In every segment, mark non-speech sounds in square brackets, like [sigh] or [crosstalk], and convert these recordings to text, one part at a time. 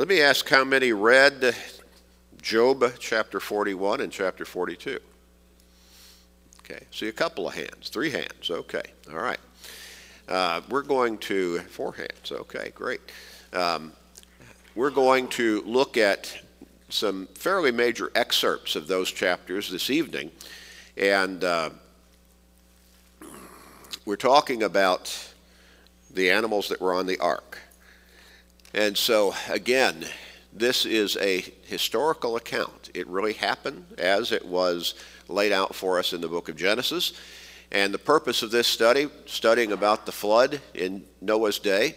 Let me ask how many read Job chapter 41 and chapter 42? Okay, see a couple of hands, three hands. Okay, all right. Uh, we're going to, four hands. Okay, great. Um, we're going to look at some fairly major excerpts of those chapters this evening. And uh, we're talking about the animals that were on the ark. And so, again, this is a historical account. It really happened as it was laid out for us in the book of Genesis. And the purpose of this study, studying about the flood in Noah's day,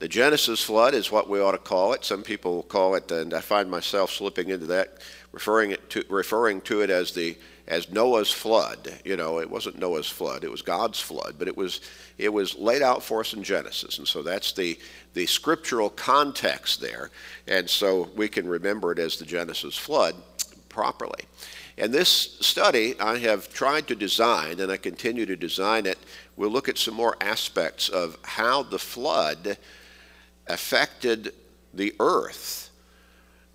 the Genesis flood is what we ought to call it. Some people call it, and I find myself slipping into that, referring it to referring to it as the as Noah's flood. You know, it wasn't Noah's flood; it was God's flood. But it was it was laid out for us in Genesis, and so that's the the scriptural context there, and so we can remember it as the Genesis flood properly. And this study I have tried to design, and I continue to design it. We'll look at some more aspects of how the flood affected the earth.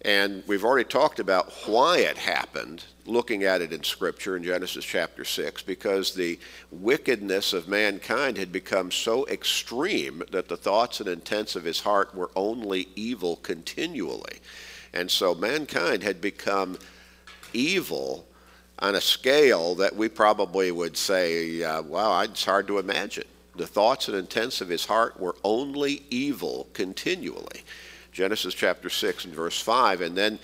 And we've already talked about why it happened, looking at it in Scripture in Genesis chapter 6, because the wickedness of mankind had become so extreme that the thoughts and intents of his heart were only evil continually. And so mankind had become evil on a scale that we probably would say, uh, wow, it's hard to imagine. The thoughts and intents of his heart were only evil continually. Genesis chapter 6 and verse 5. And then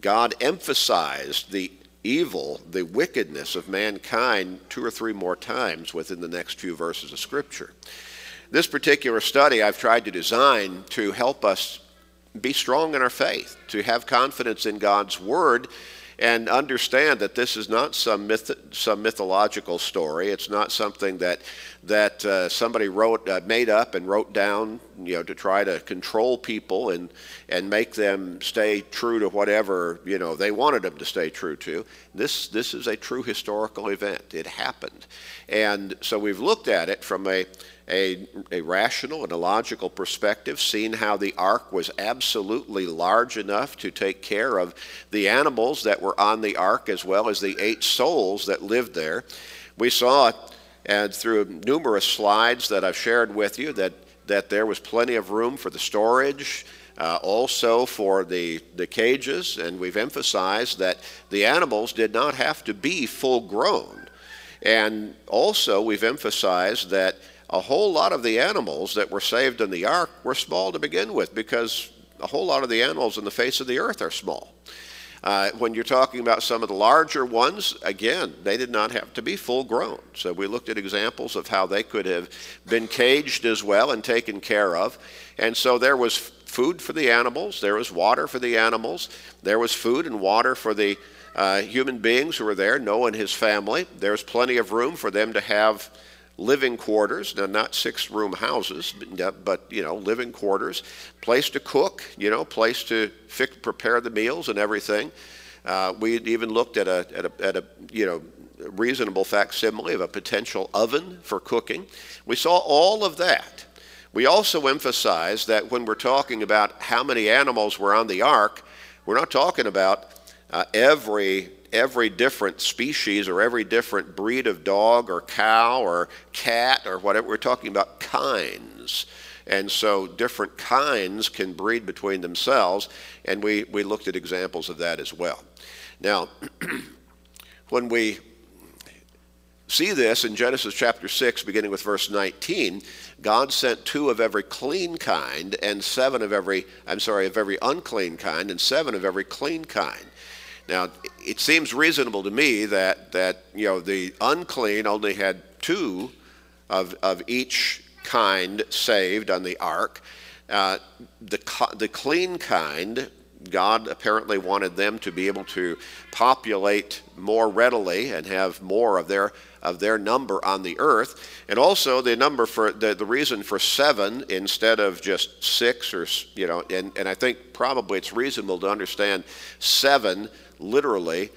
God emphasized the evil, the wickedness of mankind two or three more times within the next few verses of Scripture. This particular study I've tried to design to help us be strong in our faith, to have confidence in God's Word and understand that this is not some myth, some mythological story. It's not something that that uh, somebody wrote uh, made up and wrote down, you know, to try to control people and and make them stay true to whatever you know they wanted them to stay true to. This this is a true historical event. It happened, and so we've looked at it from a a, a rational and a logical perspective, seeing how the ark was absolutely large enough to take care of the animals that were on the ark as well as the eight souls that lived there. We saw, and through numerous slides that I've shared with you, that, that there was plenty of room for the storage. Uh, also for the, the cages, and we've emphasized that the animals did not have to be full grown. And also, we've emphasized that a whole lot of the animals that were saved in the ark were small to begin with because a whole lot of the animals in the face of the earth are small. Uh, when you're talking about some of the larger ones, again, they did not have to be full grown. So we looked at examples of how they could have been caged as well and taken care of. And so there was food for the animals, there was water for the animals, there was food and water for the uh, human beings who were there, Noah and his family. There was plenty of room for them to have living quarters, now not six room houses, but, you know, living quarters, place to cook, you know, place to fix, prepare the meals and everything. Uh, we even looked at a, at a, at a, you know, reasonable facsimile of a potential oven for cooking. We saw all of that. We also emphasized that when we're talking about how many animals were on the ark, we're not talking about uh, every every different species or every different breed of dog or cow or cat or whatever. We're talking about kinds. And so different kinds can breed between themselves, and we, we looked at examples of that as well. Now, [clears throat] when we see this in Genesis chapter 6, beginning with verse 19, God sent two of every clean kind and seven of every, I'm sorry, of every unclean kind and seven of every clean kind. Now, it seems reasonable to me that, that you know, the unclean only had two of, of each kind saved on the ark. Uh, the, the clean kind, God apparently wanted them to be able to populate more readily and have more of their of their number on the earth, and also the number for the, the reason for seven instead of just six or you know, and, and I think probably it's reasonable to understand seven literally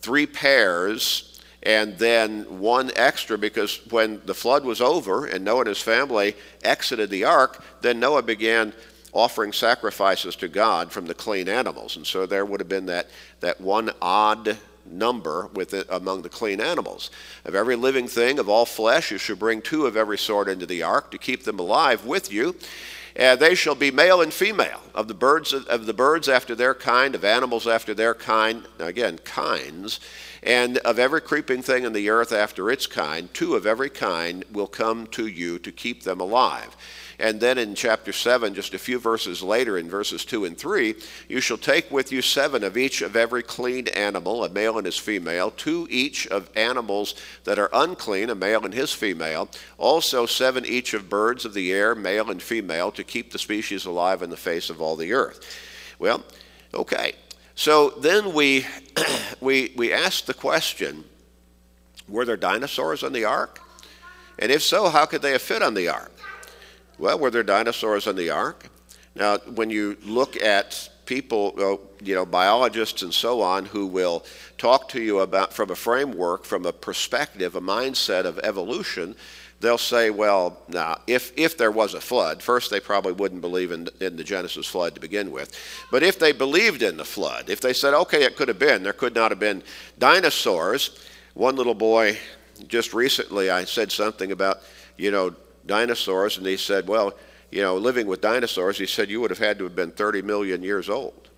three pairs and then one extra because when the flood was over and Noah and his family exited the ark, then Noah began offering sacrifices to God from the clean animals. And so there would have been that, that one odd number with it among the clean animals. Of every living thing of all flesh, you should bring two of every sort into the ark to keep them alive with you. They shall be male and female of the birds of the birds after their kind, of animals after their kind. Now again, kinds, and of every creeping thing in the earth after its kind. Two of every kind will come to you to keep them alive. And then in chapter 7, just a few verses later, in verses 2 and 3, you shall take with you seven of each of every clean animal, a male and his female, two each of animals that are unclean, a male and his female, also seven each of birds of the air, male and female, to keep the species alive in the face of all the earth. Well, okay. So then we, [clears throat] we, we ask the question were there dinosaurs on the ark? And if so, how could they have fit on the ark? Well, were there dinosaurs on the ark? Now, when you look at people, uh, you know, biologists and so on, who will talk to you about from a framework, from a perspective, a mindset of evolution, they'll say, well, now, if, if there was a flood, first they probably wouldn't believe in, in the Genesis flood to begin with. But if they believed in the flood, if they said, okay, it could have been, there could not have been dinosaurs. One little boy, just recently, I said something about, you know, dinosaurs, and he said, well, you know, living with dinosaurs, he said you would have had to have been 30 million years old.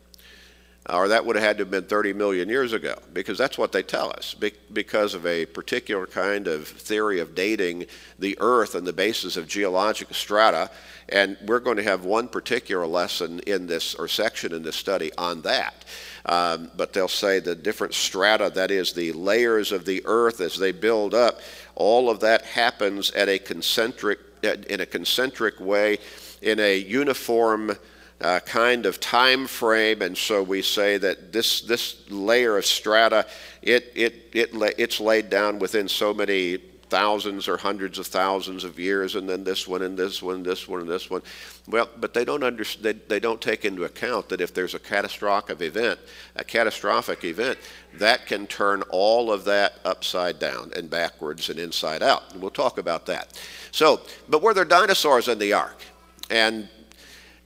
Or that would have had to have been 30 million years ago, because that's what they tell us, because of a particular kind of theory of dating the Earth and the basis of geologic strata. And we're going to have one particular lesson in this, or section in this study on that. Um, but they'll say the different strata, that is, the layers of the Earth as they build up, all of that happens at a concentric, in a concentric way, in a uniform uh, kind of time frame, and so we say that this this layer of strata, it it it it's laid down within so many thousands or hundreds of thousands of years, and then this one and this one, this one and this one. Well, but they don't understand. They, they don't take into account that if there's a catastrophic event, a catastrophic event, that can turn all of that upside down and backwards and inside out. And we'll talk about that. So, but were there dinosaurs in the ark? And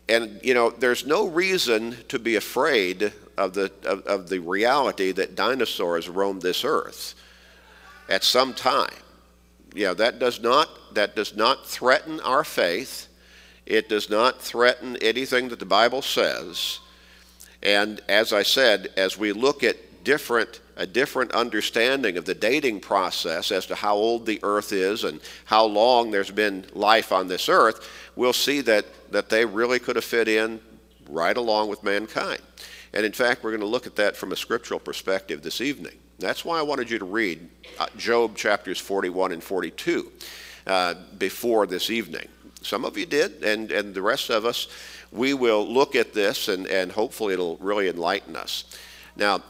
and you know, there's no reason to be afraid of the of, of the reality that dinosaurs roamed this earth at some time yeah, that does not that does not threaten our faith. It does not threaten anything that the Bible says. And as I said, as we look at different a different understanding of the dating process as to how old the earth is and how long there's been life on this earth, we'll see that, that they really could have fit in right along with mankind. And in fact, we're going to look at that from a scriptural perspective this evening. That's why I wanted you to read uh, Job chapters 41 and 42 uh, before this evening. Some of you did, and, and the rest of us, we will look at this and, and hopefully it'll really enlighten us. Now,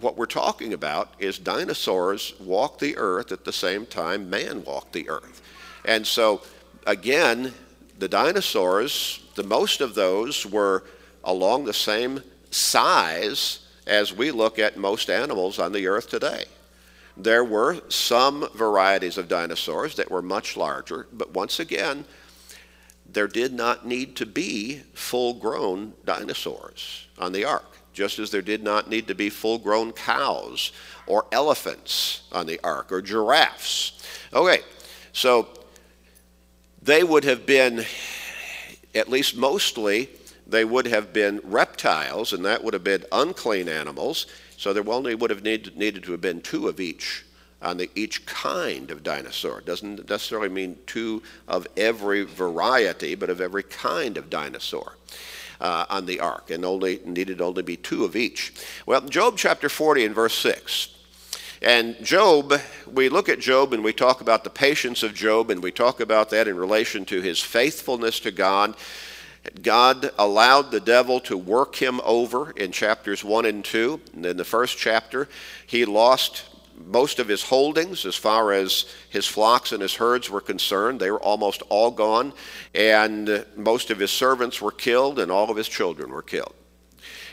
what we're talking about is dinosaurs walked the earth at the same time man walked the earth. And so, again, the dinosaurs, the most of those were along the same size as we look at most animals on the earth today. There were some varieties of dinosaurs that were much larger, but once again, there did not need to be full grown dinosaurs on the ark, just as there did not need to be full grown cows or elephants on the ark or giraffes. Okay, so they would have been, at least mostly, they would have been reptiles, and that would have been unclean animals. So there only would have needed, needed to have been two of each on the, each kind of dinosaur. It doesn't necessarily mean two of every variety, but of every kind of dinosaur. Uh, on the ark, and only needed only be two of each. Well, Job chapter 40 and verse 6. And Job, we look at Job and we talk about the patience of Job, and we talk about that in relation to his faithfulness to God. God allowed the devil to work him over in chapters 1 and 2. And in the first chapter, he lost most of his holdings as far as his flocks and his herds were concerned. They were almost all gone. And most of his servants were killed, and all of his children were killed.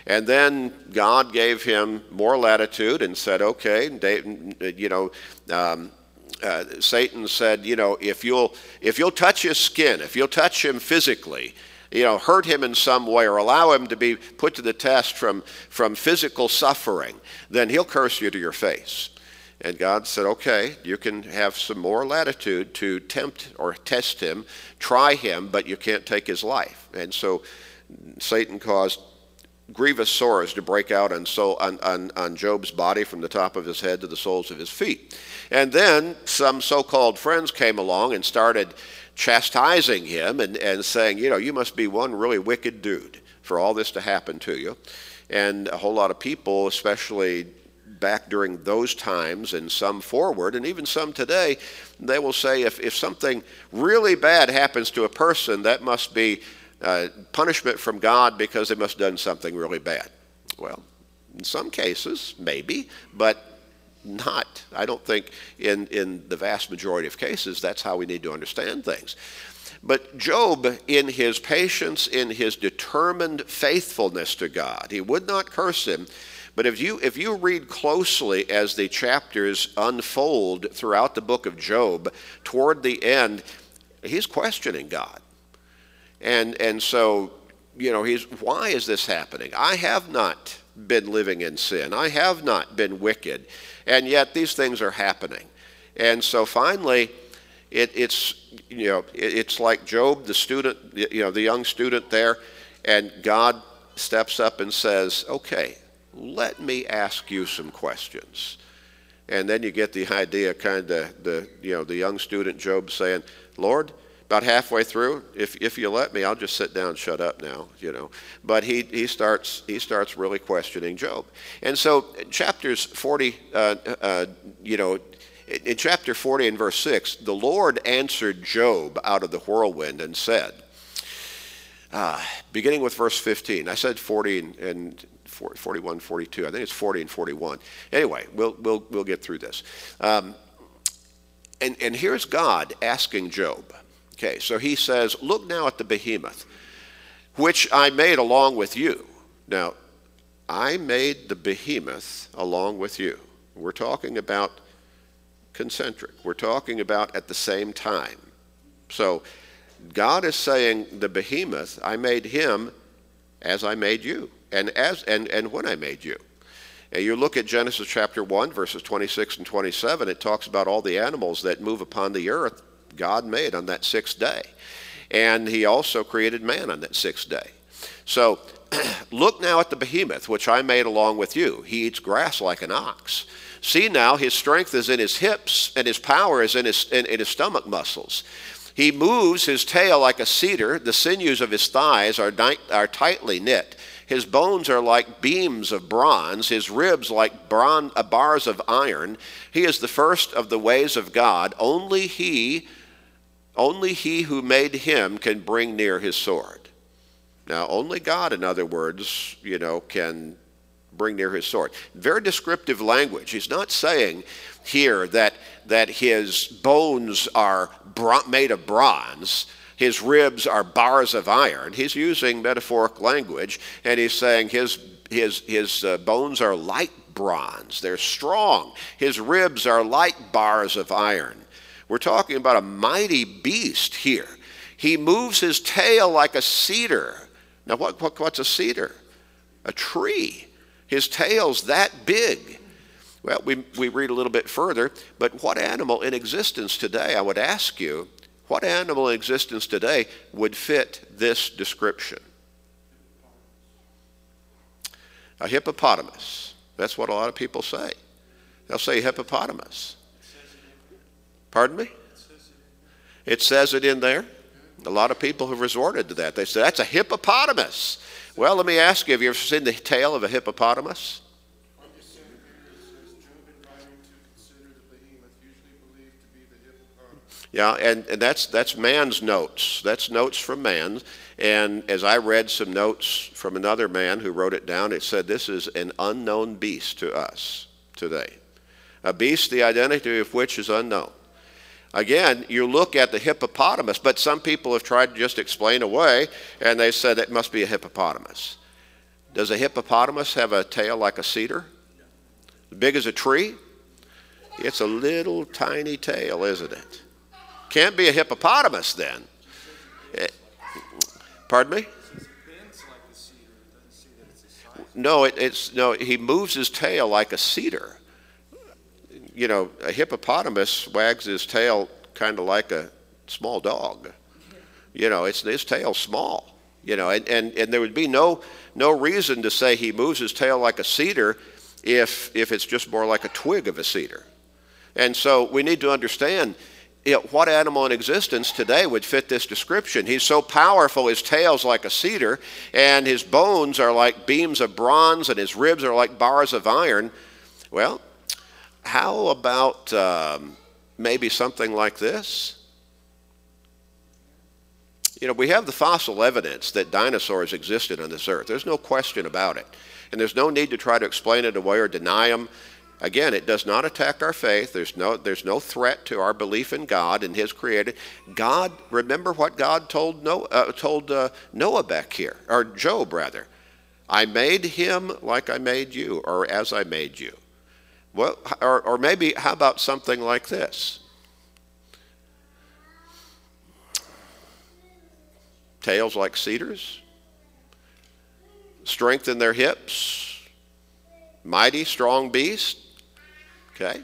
And then God gave him more latitude and said, okay, you know, um, uh, Satan said, you know, if you'll, if you'll touch his skin, if you'll touch him physically, you know, hurt him in some way or allow him to be put to the test from, from physical suffering, then he'll curse you to your face. And God said, okay, you can have some more latitude to tempt or test him, try him, but you can't take his life. And so Satan caused grievous sores to break out on, so, on, on, on Job's body from the top of his head to the soles of his feet. And then some so called friends came along and started chastising him and, and saying, you know, you must be one really wicked dude for all this to happen to you. And a whole lot of people, especially back during those times and some forward, and even some today, they will say if, if something really bad happens to a person, that must be uh, punishment from God because they must have done something really bad. Well, in some cases, maybe, but not. I don't think in, in the vast majority of cases that's how we need to understand things. But Job, in his patience, in his determined faithfulness to God, he would not curse him. But if you, if you read closely as the chapters unfold throughout the book of Job, toward the end, he's questioning God. And, and so, you know, he's, why is this happening? I have not been living in sin. I have not been wicked. And yet these things are happening. And so finally, it, it's, you know, it, it's like Job, the student, you know, the young student there, and God steps up and says, okay, let me ask you some questions. And then you get the idea, kind of the, you know, the young student Job saying, Lord, about halfway through, if, if you let me, I'll just sit down shut up now, you know. But he, he, starts, he starts really questioning Job. And so chapters 40, uh, uh, you know, in chapter 40 and verse 6, the Lord answered Job out of the whirlwind and said, uh, beginning with verse 15, I said 40 and, and 41, 42. I think it's 40 and 41. Anyway, we'll, we'll, we'll get through this. Um, and, and here's God asking Job. Okay, so he says, Look now at the behemoth, which I made along with you. Now, I made the behemoth along with you. We're talking about concentric. We're talking about at the same time. So God is saying the behemoth, I made him as I made you, and as and, and when I made you. And you look at Genesis chapter 1, verses 26 and 27, it talks about all the animals that move upon the earth God made on that sixth day. And he also created man on that sixth day. So [clears throat] look now at the behemoth, which I made along with you. He eats grass like an ox. See now, his strength is in his hips, and his power is in his, in, in his stomach muscles. He moves his tail like a cedar. The sinews of his thighs are, di- are tightly knit. His bones are like beams of bronze, his ribs like bron- uh, bars of iron. He is the first of the ways of God. Only he only he who made him can bring near his sword. Now, only God, in other words, you know, can bring near his sword. Very descriptive language. He's not saying here that, that his bones are made of bronze, his ribs are bars of iron. He's using metaphoric language, and he's saying his, his, his uh, bones are like bronze, they're strong. His ribs are like bars of iron. We're talking about a mighty beast here. He moves his tail like a cedar. Now, what, what, what's a cedar? A tree. His tail's that big. Well, we, we read a little bit further, but what animal in existence today, I would ask you, what animal in existence today would fit this description? A hippopotamus. That's what a lot of people say. They'll say hippopotamus. Pardon me? It says it in there. A lot of people have resorted to that. They say, that's a hippopotamus. Well, let me ask you have you ever seen the tail of a hippopotamus? Yeah, and, and that's, that's man's notes. That's notes from man. And as I read some notes from another man who wrote it down, it said this is an unknown beast to us today. A beast, the identity of which is unknown. Again, you look at the hippopotamus, but some people have tried to just explain away, and they said it must be a hippopotamus. Does a hippopotamus have a tail like a cedar? Big as a tree? It's a little tiny tail, isn't it? Can't be a hippopotamus then. Eh, pardon me? No, it, it's no. He moves his tail like a cedar. You know, a hippopotamus wags his tail kind of like a small dog. You know, it's his tail small. You know, and, and, and there would be no no reason to say he moves his tail like a cedar if if it's just more like a twig of a cedar. And so we need to understand you know, what animal in existence today would fit this description? He's so powerful, his tail's like a cedar, and his bones are like beams of bronze, and his ribs are like bars of iron. Well, how about um, maybe something like this? You know, we have the fossil evidence that dinosaurs existed on this earth. There's no question about it. And there's no need to try to explain it away or deny them. Again, it does not attack our faith. There's no, there's no threat to our belief in God and His created. God, remember what God told Noah, uh, told, uh, Noah back here, or Job rather. I made him like I made you, or as I made you. Well, or, or maybe, how about something like this? Tails like cedars, strength in their hips, mighty, strong beast, Okay?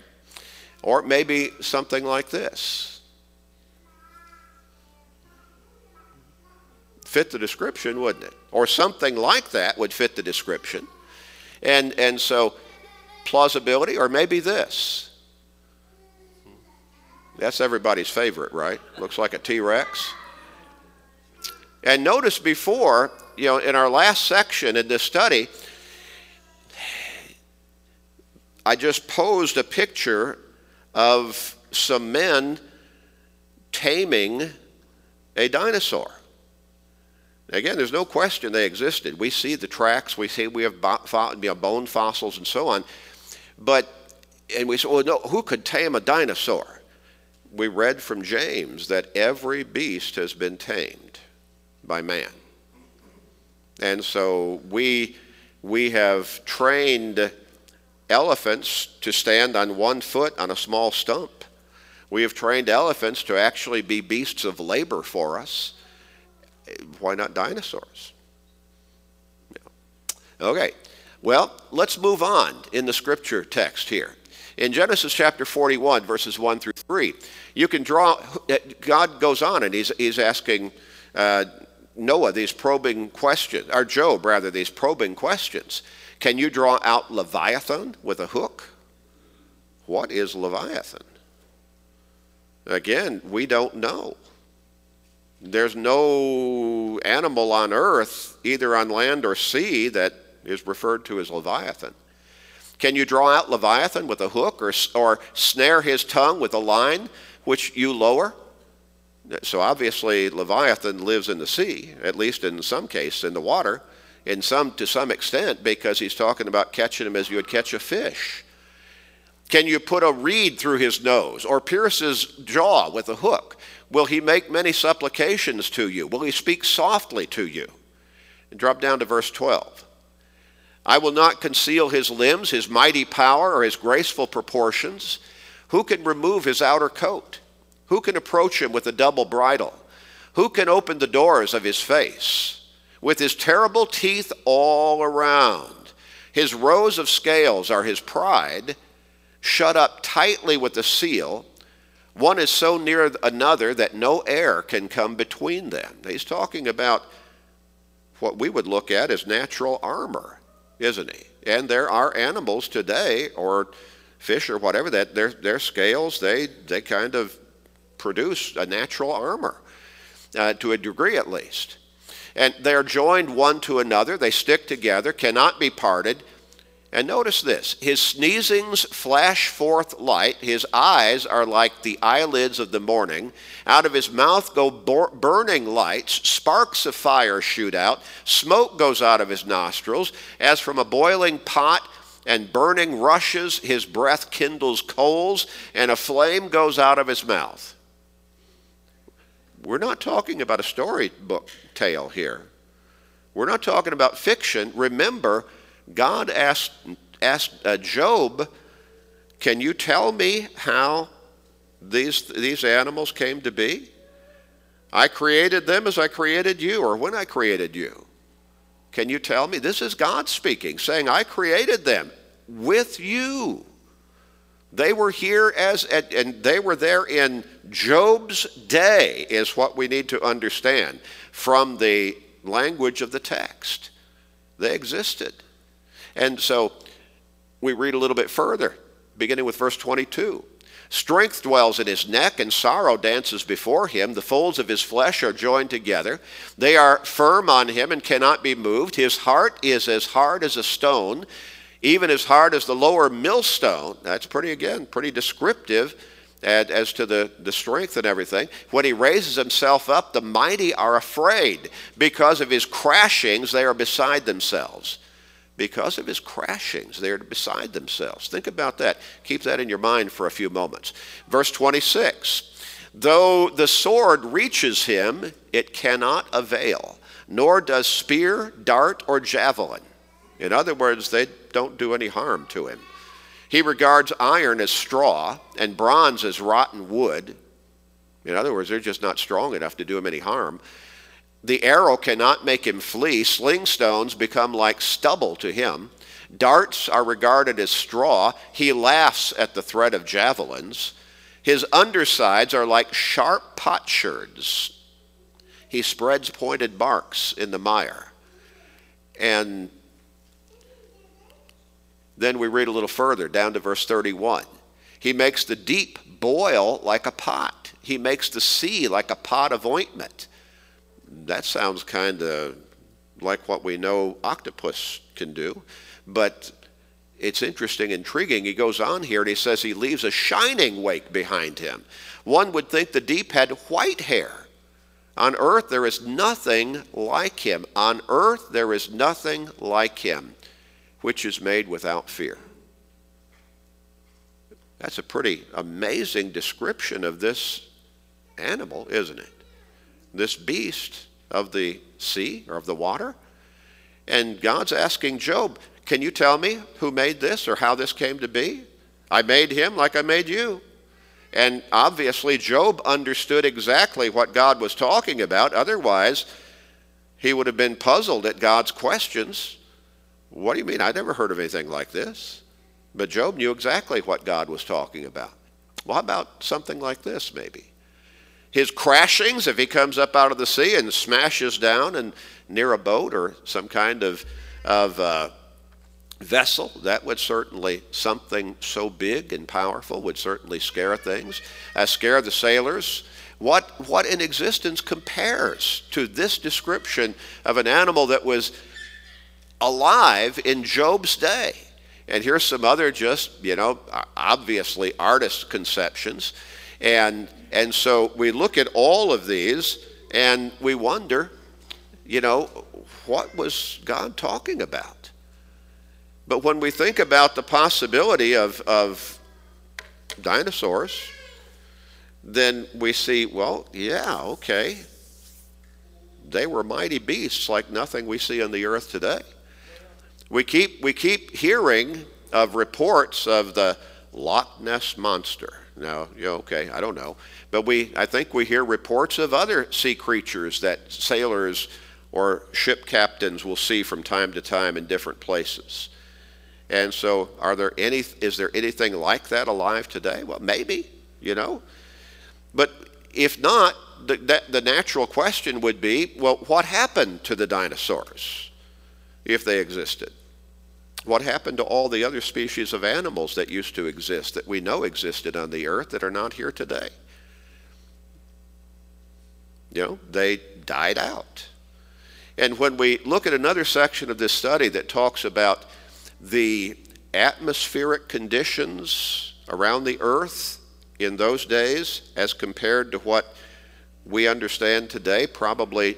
Or maybe something like this. Fit the description, wouldn't it? Or something like that would fit the description. And, and so, plausibility, or maybe this. That's everybody's favorite, right? Looks like a T Rex. And notice before, you know, in our last section in this study, I just posed a picture of some men taming a dinosaur. Again, there's no question they existed. We see the tracks, we see we have bone fossils and so on. But, and we say, well, no, who could tame a dinosaur? We read from James that every beast has been tamed by man. And so we, we have trained elephants to stand on one foot on a small stump. We have trained elephants to actually be beasts of labor for us. Why not dinosaurs? Okay, well, let's move on in the scripture text here. In Genesis chapter 41, verses 1 through 3, you can draw, God goes on and he's, he's asking uh, Noah these probing questions, or Job rather, these probing questions. Can you draw out Leviathan with a hook? What is Leviathan? Again, we don't know. There's no animal on earth, either on land or sea, that is referred to as Leviathan. Can you draw out Leviathan with a hook or, or snare his tongue with a line which you lower? So obviously, Leviathan lives in the sea, at least in some case in the water in some to some extent because he's talking about catching him as you would catch a fish. Can you put a reed through his nose or pierce his jaw with a hook? Will he make many supplications to you? Will he speak softly to you? And drop down to verse 12. I will not conceal his limbs, his mighty power, or his graceful proportions. Who can remove his outer coat? Who can approach him with a double bridle? Who can open the doors of his face? with his terrible teeth all around. His rows of scales are his pride, shut up tightly with a seal. One is so near another that no air can come between them. He's talking about what we would look at as natural armor, isn't he? And there are animals today, or fish or whatever, that their, their scales, they, they kind of produce a natural armor, uh, to a degree at least and they are joined one to another. They stick together, cannot be parted. And notice this his sneezings flash forth light. His eyes are like the eyelids of the morning. Out of his mouth go burning lights. Sparks of fire shoot out. Smoke goes out of his nostrils. As from a boiling pot and burning rushes, his breath kindles coals, and a flame goes out of his mouth. We're not talking about a storybook tale here. We're not talking about fiction. Remember, God asked, asked uh, Job, Can you tell me how these, these animals came to be? I created them as I created you, or when I created you. Can you tell me? This is God speaking, saying, I created them with you. They were here as, and they were there in Job's day, is what we need to understand from the language of the text. They existed. And so we read a little bit further, beginning with verse 22. Strength dwells in his neck, and sorrow dances before him. The folds of his flesh are joined together. They are firm on him and cannot be moved. His heart is as hard as a stone, even as hard as the lower millstone. That's pretty, again, pretty descriptive as to the, the strength and everything. When he raises himself up, the mighty are afraid. Because of his crashings, they are beside themselves because of his crashings. They are beside themselves. Think about that. Keep that in your mind for a few moments. Verse 26 Though the sword reaches him, it cannot avail, nor does spear, dart, or javelin. In other words, they don't do any harm to him. He regards iron as straw and bronze as rotten wood. In other words, they're just not strong enough to do him any harm. The arrow cannot make him flee. Sling stones become like stubble to him. Darts are regarded as straw. He laughs at the threat of javelins. His undersides are like sharp potsherds. He spreads pointed marks in the mire. And then we read a little further, down to verse 31. He makes the deep boil like a pot, he makes the sea like a pot of ointment that sounds kind of like what we know octopus can do. But it's interesting, intriguing. He goes on here and he says he leaves a shining wake behind him. One would think the deep had white hair. On earth, there is nothing like him. On earth, there is nothing like him, which is made without fear. That's a pretty amazing description of this animal, isn't it? this beast of the sea or of the water. And God's asking Job, Can you tell me who made this or how this came to be? I made him like I made you. And obviously, Job understood exactly what God was talking about. Otherwise, he would have been puzzled at God's questions. What do you mean? I never heard of anything like this. But Job knew exactly what God was talking about. Well, how about something like this, maybe? His crashings if he comes up out of the sea and smashes down and near a boat or some kind of, of uh, vessel that would certainly something so big and powerful would certainly scare things. Uh, scare the sailors. What what in existence compares to this description of an animal that was alive in job's day? And here's some other just you know obviously artist conceptions and and so we look at all of these and we wonder, you know, what was God talking about? But when we think about the possibility of, of dinosaurs, then we see, well, yeah, okay. They were mighty beasts like nothing we see on the earth today. We keep, we keep hearing of reports of the Loch Ness Monster. Now, yeah, okay, I don't know. But we, I think we hear reports of other sea creatures that sailors or ship captains will see from time to time in different places. And so, are there any? Is there anything like that alive today? Well, maybe, you know. But if not, the, the, the natural question would be, well, what happened to the dinosaurs if they existed? What happened to all the other species of animals that used to exist, that we know existed on the earth, that are not here today? You know, they died out. And when we look at another section of this study that talks about the atmospheric conditions around the earth in those days as compared to what we understand today, probably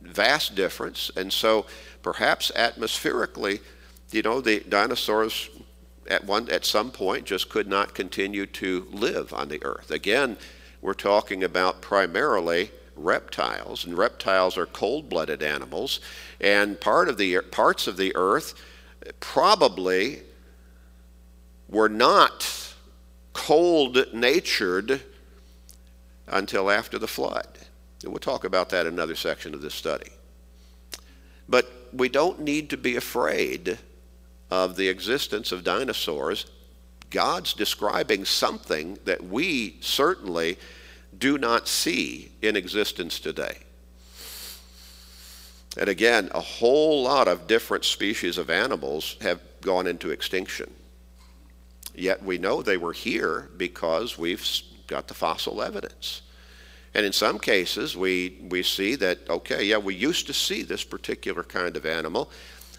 vast difference. And so perhaps atmospherically, you know, the dinosaurs at one at some point just could not continue to live on the earth. Again, we're talking about primarily reptiles, and reptiles are cold-blooded animals, and part of the parts of the earth probably were not cold-natured until after the flood. And we'll talk about that in another section of this study. But we don't need to be afraid of the existence of dinosaurs. God's describing something that we certainly do not see in existence today. And again, a whole lot of different species of animals have gone into extinction. Yet we know they were here because we've got the fossil evidence. And in some cases, we, we see that, okay, yeah, we used to see this particular kind of animal,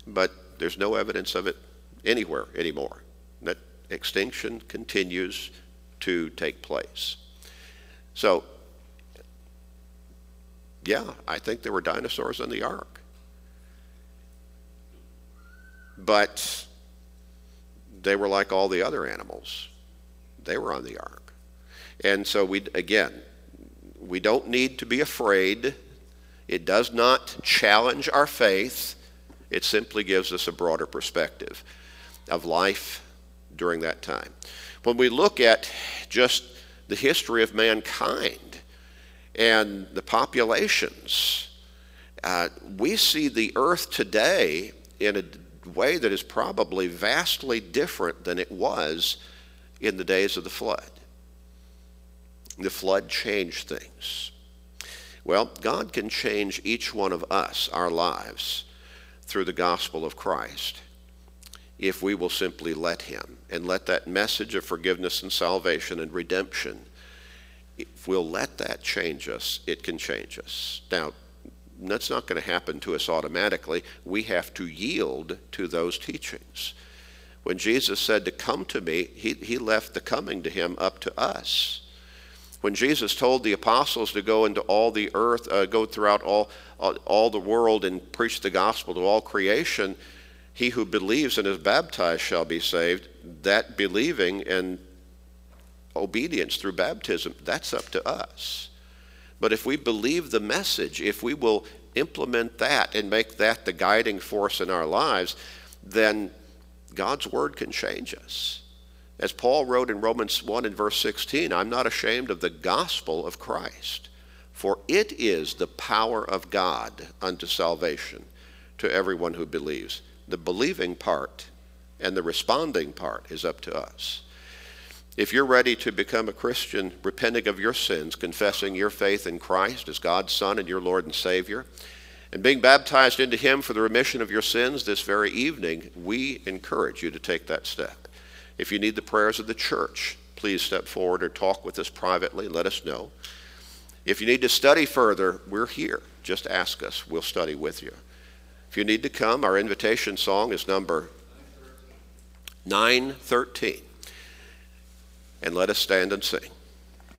but there's no evidence of it anywhere anymore. That extinction continues to take place. So, yeah, I think there were dinosaurs on the ark. But they were like all the other animals. They were on the ark. And so we again, we don't need to be afraid. It does not challenge our faith. It simply gives us a broader perspective of life during that time. When we look at just the history of mankind and the populations, uh, we see the earth today in a way that is probably vastly different than it was in the days of the flood. The flood changed things. Well, God can change each one of us, our lives, through the gospel of Christ if we will simply let Him and let that message of forgiveness and salvation and redemption, if we'll let that change us, it can change us. Now, that's not going to happen to us automatically. We have to yield to those teachings. When Jesus said to come to me, he, he left the coming to him up to us. When Jesus told the apostles to go into all the earth, uh, go throughout all, all, all the world and preach the gospel to all creation, he who believes and is baptized shall be saved. That believing and obedience through baptism, that's up to us. But if we believe the message, if we will implement that and make that the guiding force in our lives, then God's word can change us. As Paul wrote in Romans 1 and verse 16, I'm not ashamed of the gospel of Christ, for it is the power of God unto salvation to everyone who believes. The believing part and the responding part is up to us. If you're ready to become a Christian, repenting of your sins, confessing your faith in Christ as God's Son and your Lord and Savior, and being baptized into Him for the remission of your sins this very evening, we encourage you to take that step. If you need the prayers of the church, please step forward or talk with us privately. Let us know. If you need to study further, we're here. Just ask us. We'll study with you. If you need to come, our invitation song is number 913 and let us stand and sing.